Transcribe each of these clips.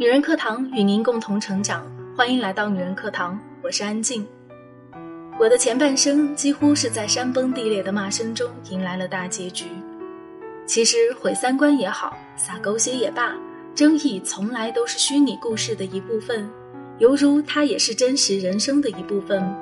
女人课堂与您共同成长，欢迎来到女人课堂，我是安静。我的前半生几乎是在山崩地裂的骂声中迎来了大结局。其实毁三观也好，撒狗血也罢，争议从来都是虚拟故事的一部分，犹如它也是真实人生的一部分。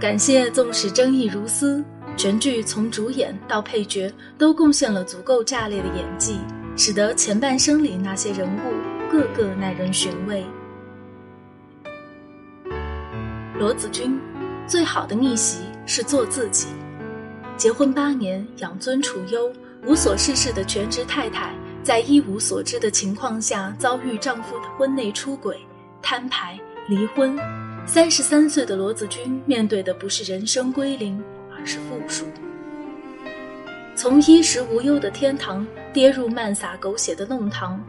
感谢纵使争议如斯，全剧从主演到配角都贡献了足够炸裂的演技，使得前半生里那些人物。个个耐人寻味。罗子君，最好的逆袭是做自己。结婚八年，养尊处优，无所事事的全职太太，在一无所知的情况下遭遇丈夫的婚内出轨、摊牌、离婚。三十三岁的罗子君面对的不是人生归零，而是负数。从衣食无忧的天堂跌入漫洒狗血的弄堂。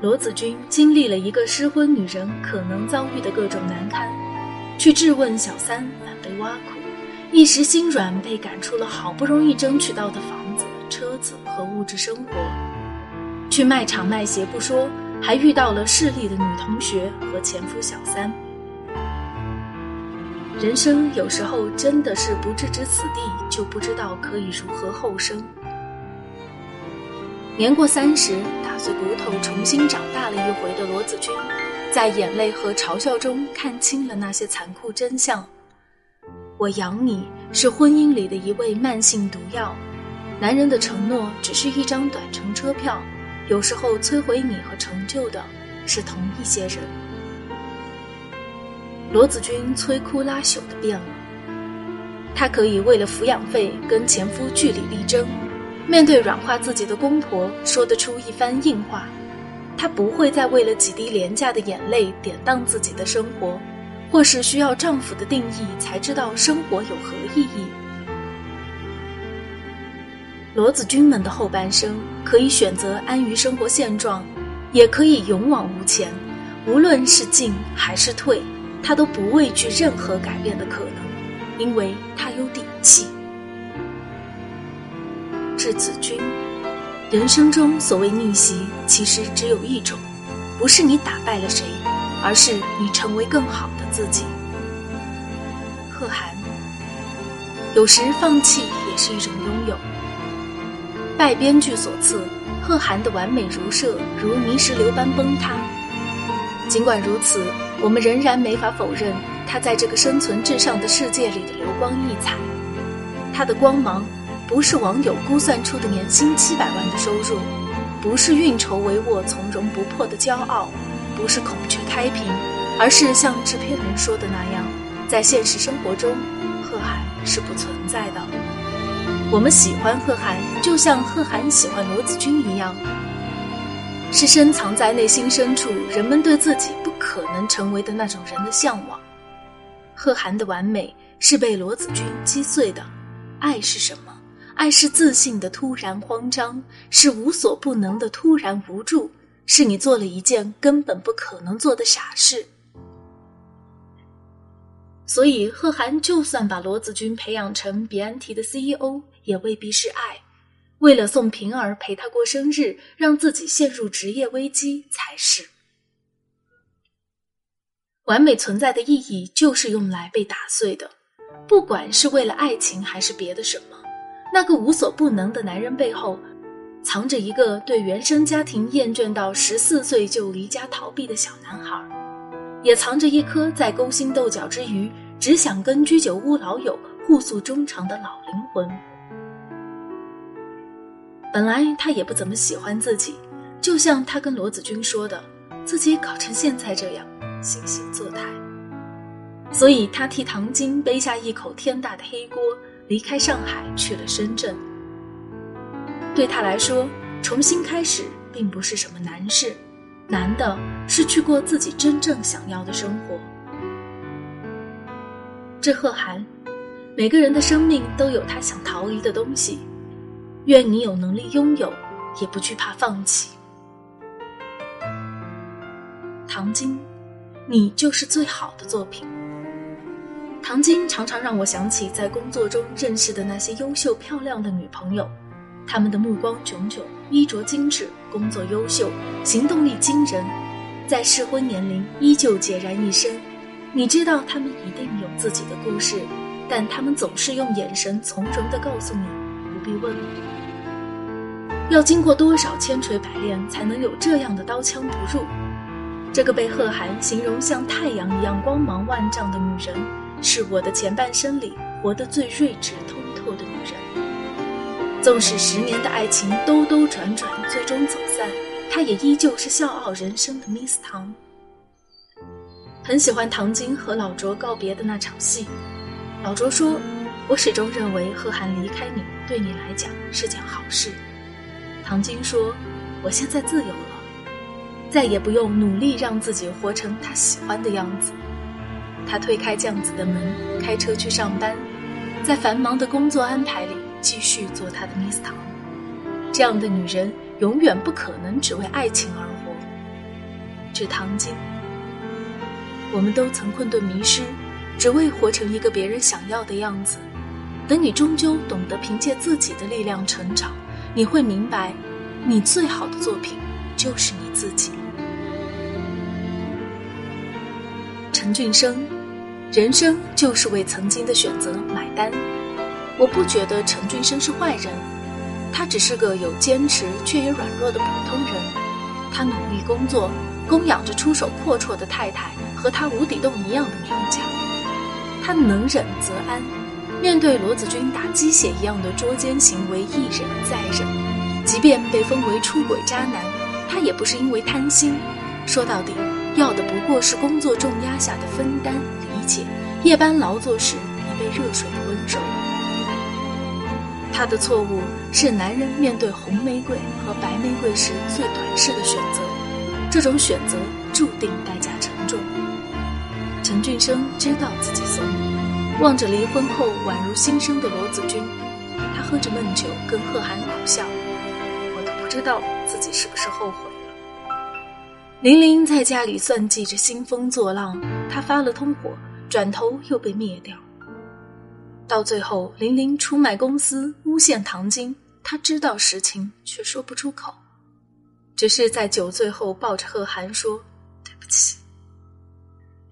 罗子君经历了一个失婚女人可能遭遇的各种难堪，去质问小三，反被挖苦，一时心软被赶出了好不容易争取到的房子、车子和物质生活，去卖场卖鞋不说，还遇到了势利的女同学和前夫小三。人生有时候真的是不置之死地，就不知道可以如何后生。年过三十，打碎骨头重新长大了一回的罗子君，在眼泪和嘲笑中看清了那些残酷真相。我养你是婚姻里的一味慢性毒药，男人的承诺只是一张短程车票，有时候摧毁你和成就的是同一些人。罗子君摧枯拉朽的变了，她可以为了抚养费跟前夫据理力争。面对软化自己的公婆，说得出一番硬话，她不会再为了几滴廉价的眼泪典当自己的生活，或是需要丈夫的定义才知道生活有何意义。罗子君们的后半生可以选择安于生活现状，也可以勇往无前。无论是进还是退，她都不畏惧任何改变的可能，因为她有底气。是子君，人生中所谓逆袭，其实只有一种，不是你打败了谁，而是你成为更好的自己。贺涵，有时放弃也是一种拥有。拜编剧所赐，贺涵的完美如射，如泥石流般崩塌。尽管如此，我们仍然没法否认他在这个生存至上的世界里的流光溢彩，他的光芒。不是网友估算出的年薪七百万的收入，不是运筹帷幄、从容不迫的骄傲，不是孔雀开屏，而是像制片人说的那样，在现实生活中，贺涵是不存在的。我们喜欢贺涵，就像贺涵喜欢罗子君一样，是深藏在内心深处，人们对自己不可能成为的那种人的向往。贺涵的完美是被罗子君击碎的，爱是什么？爱是自信的突然慌张，是无所不能的突然无助，是你做了一件根本不可能做的傻事。所以，贺涵就算把罗子君培养成比安提的 CEO，也未必是爱。为了送平儿陪她过生日，让自己陷入职业危机才是。完美存在的意义就是用来被打碎的，不管是为了爱情还是别的什么。那个无所不能的男人背后，藏着一个对原生家庭厌倦到十四岁就离家逃避的小男孩，也藏着一颗在勾心斗角之余只想跟居酒屋老友互诉衷肠的老灵魂。本来他也不怎么喜欢自己，就像他跟罗子君说的，自己搞成现在这样，惺惺作态。所以他替唐晶背下一口天大的黑锅。离开上海去了深圳，对他来说，重新开始并不是什么难事，难的是去过自己真正想要的生活。致贺涵，每个人的生命都有他想逃离的东西，愿你有能力拥有，也不惧怕放弃。唐晶，你就是最好的作品。唐晶常常让我想起在工作中认识的那些优秀漂亮的女朋友，她们的目光炯炯，衣着精致，工作优秀，行动力惊人，在适婚年龄依旧孑然一身。你知道他们一定有自己的故事，但他们总是用眼神从容地告诉你：不必问了。要经过多少千锤百炼，才能有这样的刀枪不入？这个被贺涵形容像太阳一样光芒万丈的女人，是我的前半生里活得最睿智通透的女人。纵使十年的爱情兜兜转转，最终走散，她也依旧是笑傲人生的 Miss 唐。很喜欢唐晶和老卓告别的那场戏。老卓说：“我始终认为贺涵离开你，对你来讲是件好事。”唐晶说：“我现在自由了，再也不用努力让自己活成他喜欢的样子。”他推开酱子的门，开车去上班，在繁忙的工作安排里继续做他的 Miss 唐。这样的女人永远不可能只为爱情而活。致唐晶。我们都曾困顿迷失，只为活成一个别人想要的样子。等你终究懂得凭借自己的力量成长，你会明白，你最好的作品就是你自己。陈俊生，人生就是为曾经的选择买单。我不觉得陈俊生是坏人，他只是个有坚持却也软弱的普通人。他努力工作。供养着出手阔绰的太太和他无底洞一样的娘家，他能忍则安。面对罗子君打鸡血一样的捉奸行为，一忍再忍。即便被封为出轨渣男，他也不是因为贪心。说到底，要的不过是工作重压下的分担、理解，夜班劳作时一杯热水的温柔。他的错误是男人面对红玫瑰和白玫瑰时最短视的选择。这种选择注定代价沉重。陈俊生知道自己怂，望着离婚后宛如新生的罗子君，他喝着闷酒跟贺涵苦笑：“我都不知道自己是不是后悔了。”玲玲在家里算计着兴风作浪，她发了通火，转头又被灭掉。到最后，玲玲出卖公司，诬陷唐晶，她知道实情，却说不出口。只是在酒醉后抱着贺涵说：“对不起。”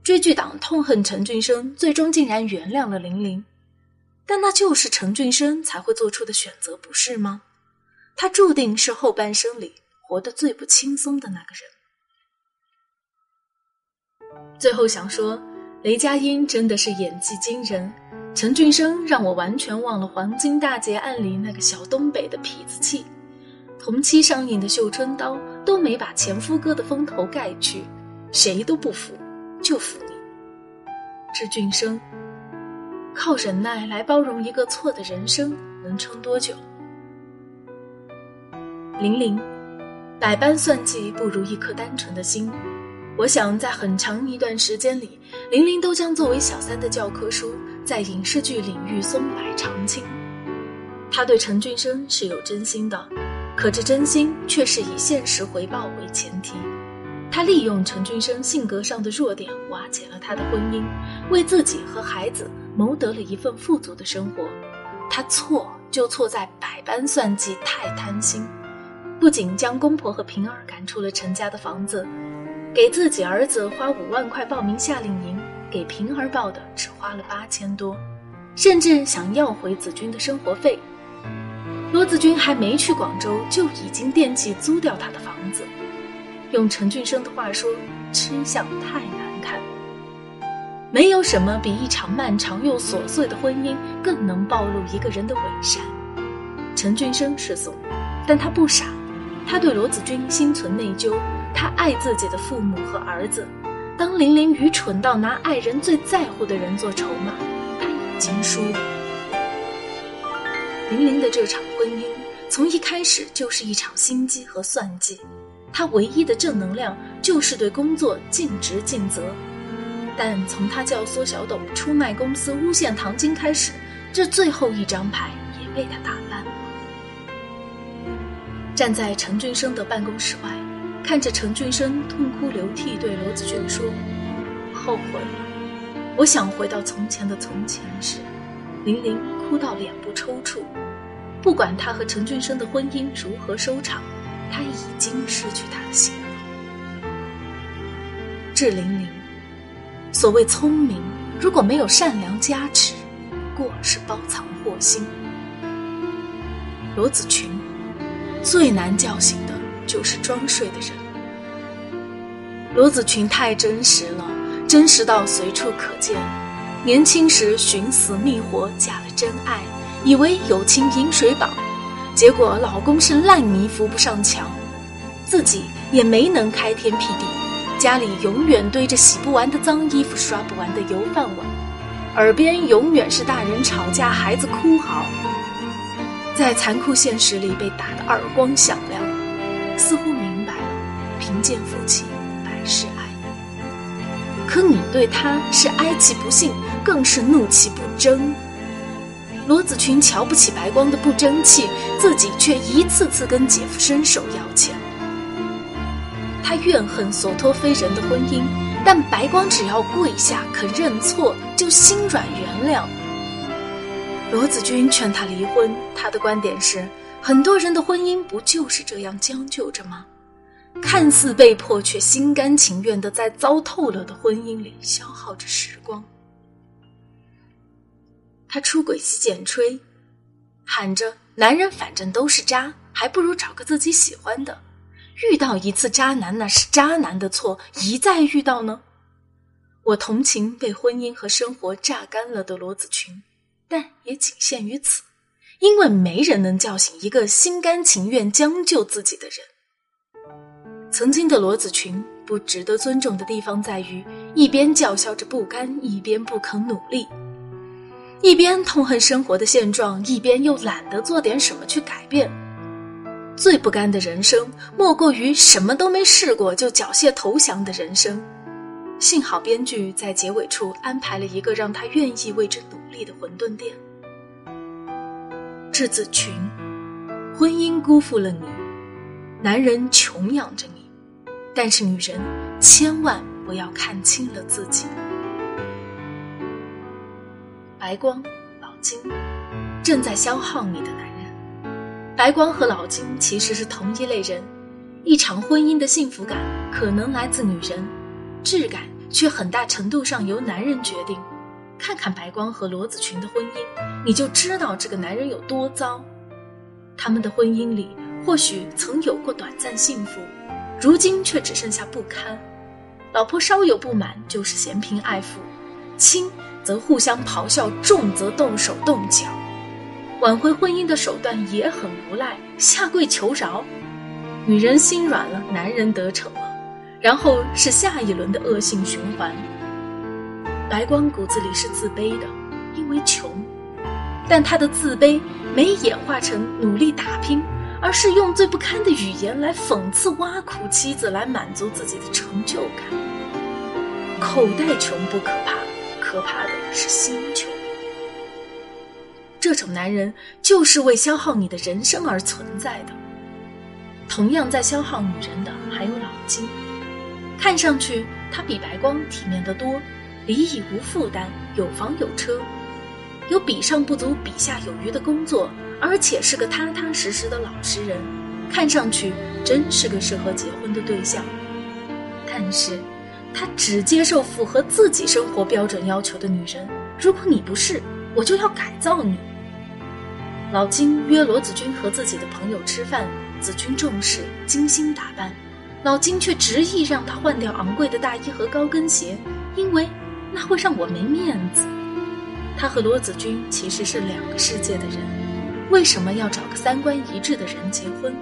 追剧党痛恨陈俊生，最终竟然原谅了玲玲，但那就是陈俊生才会做出的选择，不是吗？他注定是后半生里活得最不轻松的那个人。最后想说，雷佳音真的是演技惊人，陈俊生让我完全忘了《黄金大劫案》里那个小东北的痞子气。同期上映的《绣春刀》都没把前夫哥的风头盖去，谁都不服，就服你。致俊生，靠忍耐来包容一个错的人生，能撑多久？玲玲，百般算计不如一颗单纯的心。我想在很长一段时间里，玲玲都将作为小三的教科书，在影视剧领域松柏长青。她对陈俊生是有真心的。可这真心却是以现实回报为前提，他利用陈俊生性格上的弱点，瓦解了他的婚姻，为自己和孩子谋得了一份富足的生活。他错就错在百般算计，太贪心，不仅将公婆和平儿赶出了陈家的房子，给自己儿子花五万块报名夏令营，给平儿报的只花了八千多，甚至想要回子君的生活费。罗子君还没去广州，就已经惦记租掉他的房子。用陈俊生的话说，吃相太难看。没有什么比一场漫长又琐碎的婚姻更能暴露一个人的伪善。陈俊生是怂，但他不傻。他对罗子君心存内疚，他爱自己的父母和儿子。当玲玲愚蠢到拿爱人最在乎的人做筹码，他已经输了。玲玲的这场婚姻从一开始就是一场心机和算计，她唯一的正能量就是对工作尽职尽责。但从她叫缩小董出卖公司、诬陷唐晶开始，这最后一张牌也被她打烂了。站在陈俊生的办公室外，看着陈俊生痛哭流涕对罗子君说：“后悔，我想回到从前的从前时。”玲玲哭到脸部抽搐。不管他和陈俊生的婚姻如何收场，他已经失去他的心了。志淋漓。所谓聪明，如果没有善良加持，不过是包藏祸心。罗子群最难叫醒就是装睡的人。罗子群太真实了，真实到随处可见。年轻时寻死觅活嫁了真爱，以为有情饮水饱，结果老公是烂泥扶不上墙，自己也没能开天辟地。家里永远堆着洗不完的脏衣服、刷不完的油饭碗，耳边永远是大人吵架、孩子哭嚎，在残酷现实里被打得耳光响亮，似乎明白了贫贱夫妻百事哀。可你对他是哀其不幸，更是怒其不争。罗子群瞧不起白光的不争气，自己却一次次跟姐夫伸手要钱。他怨恨所托非人的婚姻，但白光只要跪下肯认错，就心软原谅。罗子君劝他离婚，他的观点是：很多人的婚姻不就是这样将就着吗？看似被迫，却心甘情愿的在糟透了的婚姻里消耗着时光。他出轨洗剪吹，喊着男人反正都是渣，还不如找个自己喜欢的。遇到一次渣男，那是渣男的错；一再遇到呢？我同情被婚姻和生活榨干了的罗子群，但也仅限于此，因为没人能叫醒一个心甘情愿将就自己的人。曾经的罗子群不值得尊重的地方在于，一边叫嚣着不甘，一边不肯努力；一边痛恨生活的现状，一边又懒得做点什么去改变。最不甘的人生，莫过于什么都没试过就缴械投降的人生。幸好编剧在结尾处安排了一个让他愿意为之努力的馄饨店。质子群，婚姻辜负了你，男人穷养着你，但是女人千万不要看清了自己。白光，老金，正在消耗你的男人。白光和老金其实是同一类人，一场婚姻的幸福感可能来自女人，质感却很大程度上由男人决定。看看白光和罗子群的婚姻，你就知道这个男人有多糟。他们的婚姻里或许曾有过短暂幸福，如今却只剩下不堪。老婆稍有不满就是嫌贫爱富，轻则互相咆哮，重则动手动脚。挽回婚姻的手段也很无赖，下跪求饶，女人心软了，男人得逞了，然后是下一轮的恶性循环。白光骨子里是自卑的，因为穷，但他的自卑没演化成努力打拼，而是用最不堪的语言来讽刺挖苦妻子，来满足自己的成就感。口袋穷不可怕，可怕的是心穷。这种男人就是为消耗你的人生而存在的。同样在消耗女人的还有老金，看上去他比白光体面得多，离异无负担，有房有车，有比上不足、比下有余的工作，而且是个踏踏实实的老实人，看上去真是个适合结婚的对象。但是，他只接受符合自己生活标准要求的女人。如果你不是，我就要改造你。老金约罗子君和自己的朋友吃饭，子君重视，精心打扮，老金却执意让他换掉昂贵的大衣和高跟鞋，因为那会让我没面子。他和罗子君其实是两个世界的人，为什么要找个三观一致的人结婚？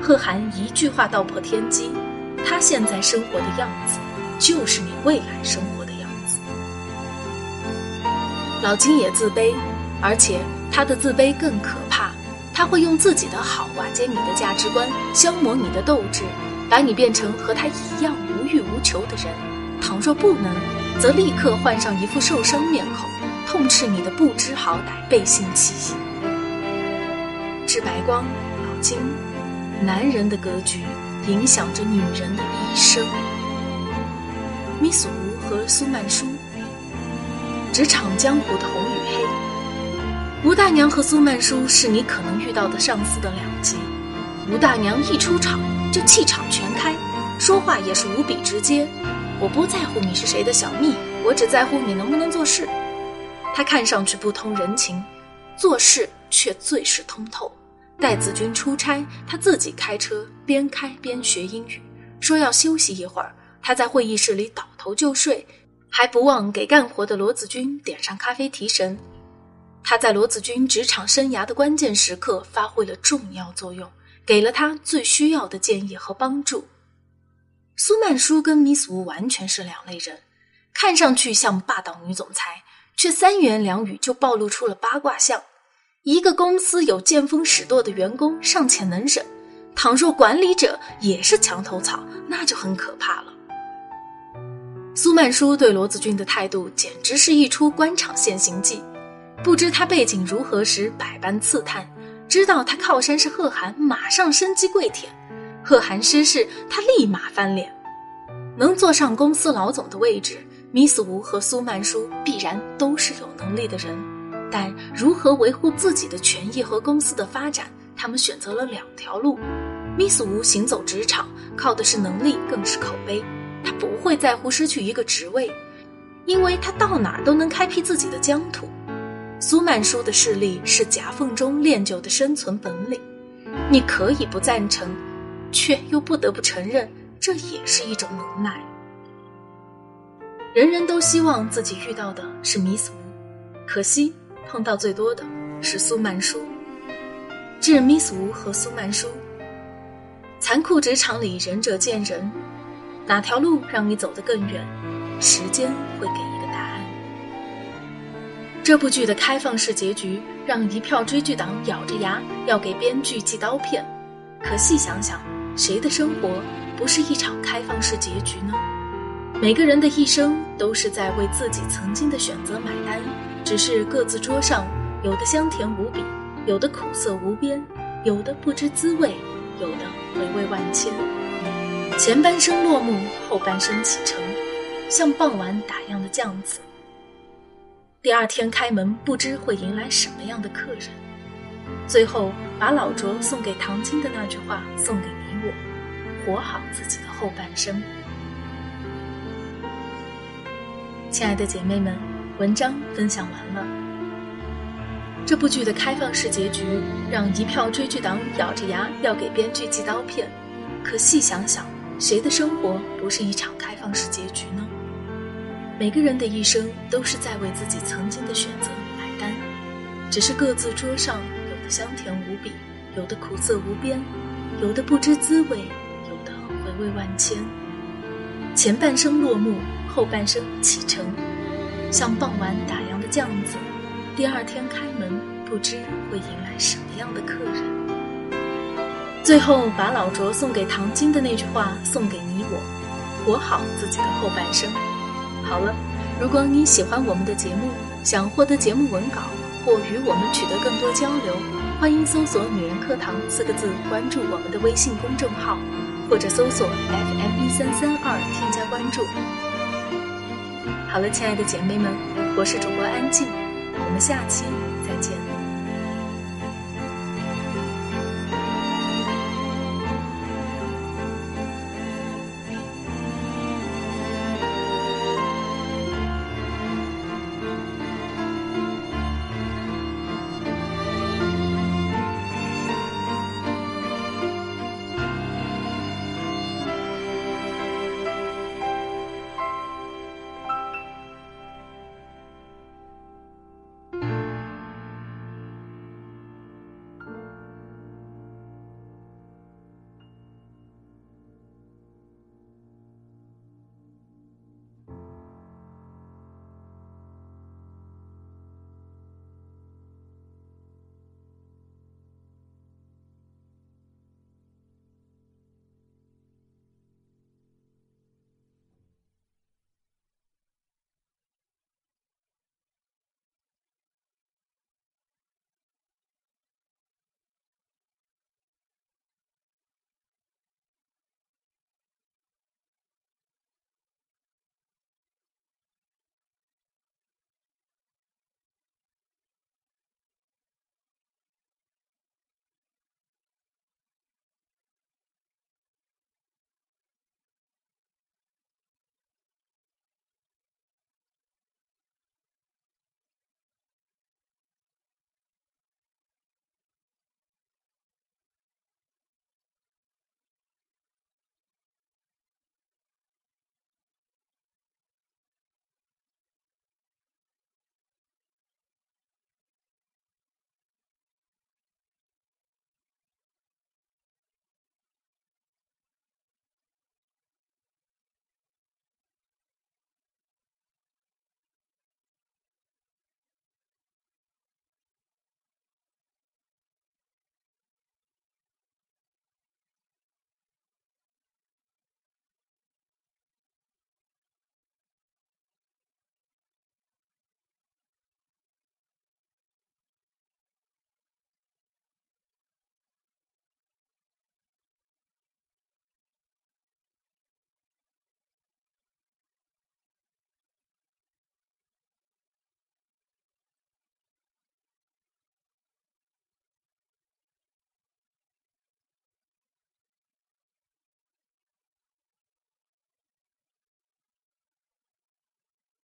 贺涵一句话道破天机，他现在生活的样子，就是你未来生活的样子。老金也自卑，而且。他的自卑更可怕，他会用自己的好瓦解你的价值观，消磨你的斗志，把你变成和他一样无欲无求的人。倘若不能，则立刻换上一副受伤面孔，痛斥你的不知好歹、背信弃义。致白光、老金，男人的格局影响着女人的一生。米索吴和苏曼殊，职场江湖的红与黑。吴大娘和苏曼殊是你可能遇到的上司的两极。吴大娘一出场就气场全开，说话也是无比直接。我不在乎你是谁的小蜜，我只在乎你能不能做事。他看上去不通人情，做事却最是通透。带子君出差，他自己开车，边开边学英语，说要休息一会儿。他在会议室里倒头就睡，还不忘给干活的罗子君点上咖啡提神。他在罗子君职场生涯的关键时刻发挥了重要作用，给了他最需要的建议和帮助。苏曼殊跟 Miss 吴完全是两类人，看上去像霸道女总裁，却三言两语就暴露出了八卦相。一个公司有见风使舵的员工尚且能忍，倘若管理者也是墙头草，那就很可怕了。苏曼殊对罗子君的态度简直是一出官场现形记，不知他背景如何时百般刺探，知道他靠山是贺涵，马上生机跪舔。贺涵失势，他立马翻脸。能坐上公司老总的位置，米斯吴和苏曼殊必然都是有能力的人。但如何维护自己的权益和公司的发展，他们选择了两条路。米斯吴行走职场，靠的是能力，更是口碑。他不会在乎失去一个职位，因为他到哪儿都能开辟自己的疆土。苏曼殊的势力是夹缝中练就的生存本领。你可以不赞成。却又不得不承认，这也是一种能耐。人人都希望自己遇到的是米斯吴，可惜碰到最多的是苏曼殊。致米斯吴和苏曼殊，残酷职场里仁者见仁，哪条路让你走得更远？时间会给一个答案。这部剧的开放式结局让一票追剧党咬着牙要给编剧寄刀片，可细想想。谁的生活不是一场开放式结局呢？每个人的一生都是在为自己曾经的选择买单，只是各自桌上有的香甜无比，有的苦涩无边，有的不知滋味，有的回味万千。前半生落幕，后半生启程，像傍晚打烊的酱子。第二天开门，不知会迎来什么样的客人。最后，把老卓送给唐晶的那句话送给。活好自己的后半生，亲爱的姐妹们，文章分享完了。这部剧的开放式结局让一票追剧党咬着牙要给编剧寄刀片。可细想想，谁的生活不是一场开放式结局呢？每个人的一生都是在为自己曾经的选择买单，只是各自桌上有的香甜无比，有的苦涩无边，有的不知滋味。味万千，前半生落幕，后半生启程，像傍晚打烊的酱子。第二天开门，不知会迎来什么样的客人。最后，把老卓送给唐晶的那句话送给你我：活好自己的后半生。好了，如果你喜欢我们的节目，想获得节目文稿或与我们取得更多交流，欢迎搜索“女人课堂”四个字，关注我们的微信公众号。或者搜索 FM 一三三二添加关注。好了，亲爱的姐妹们，我是主播安静，我们下期。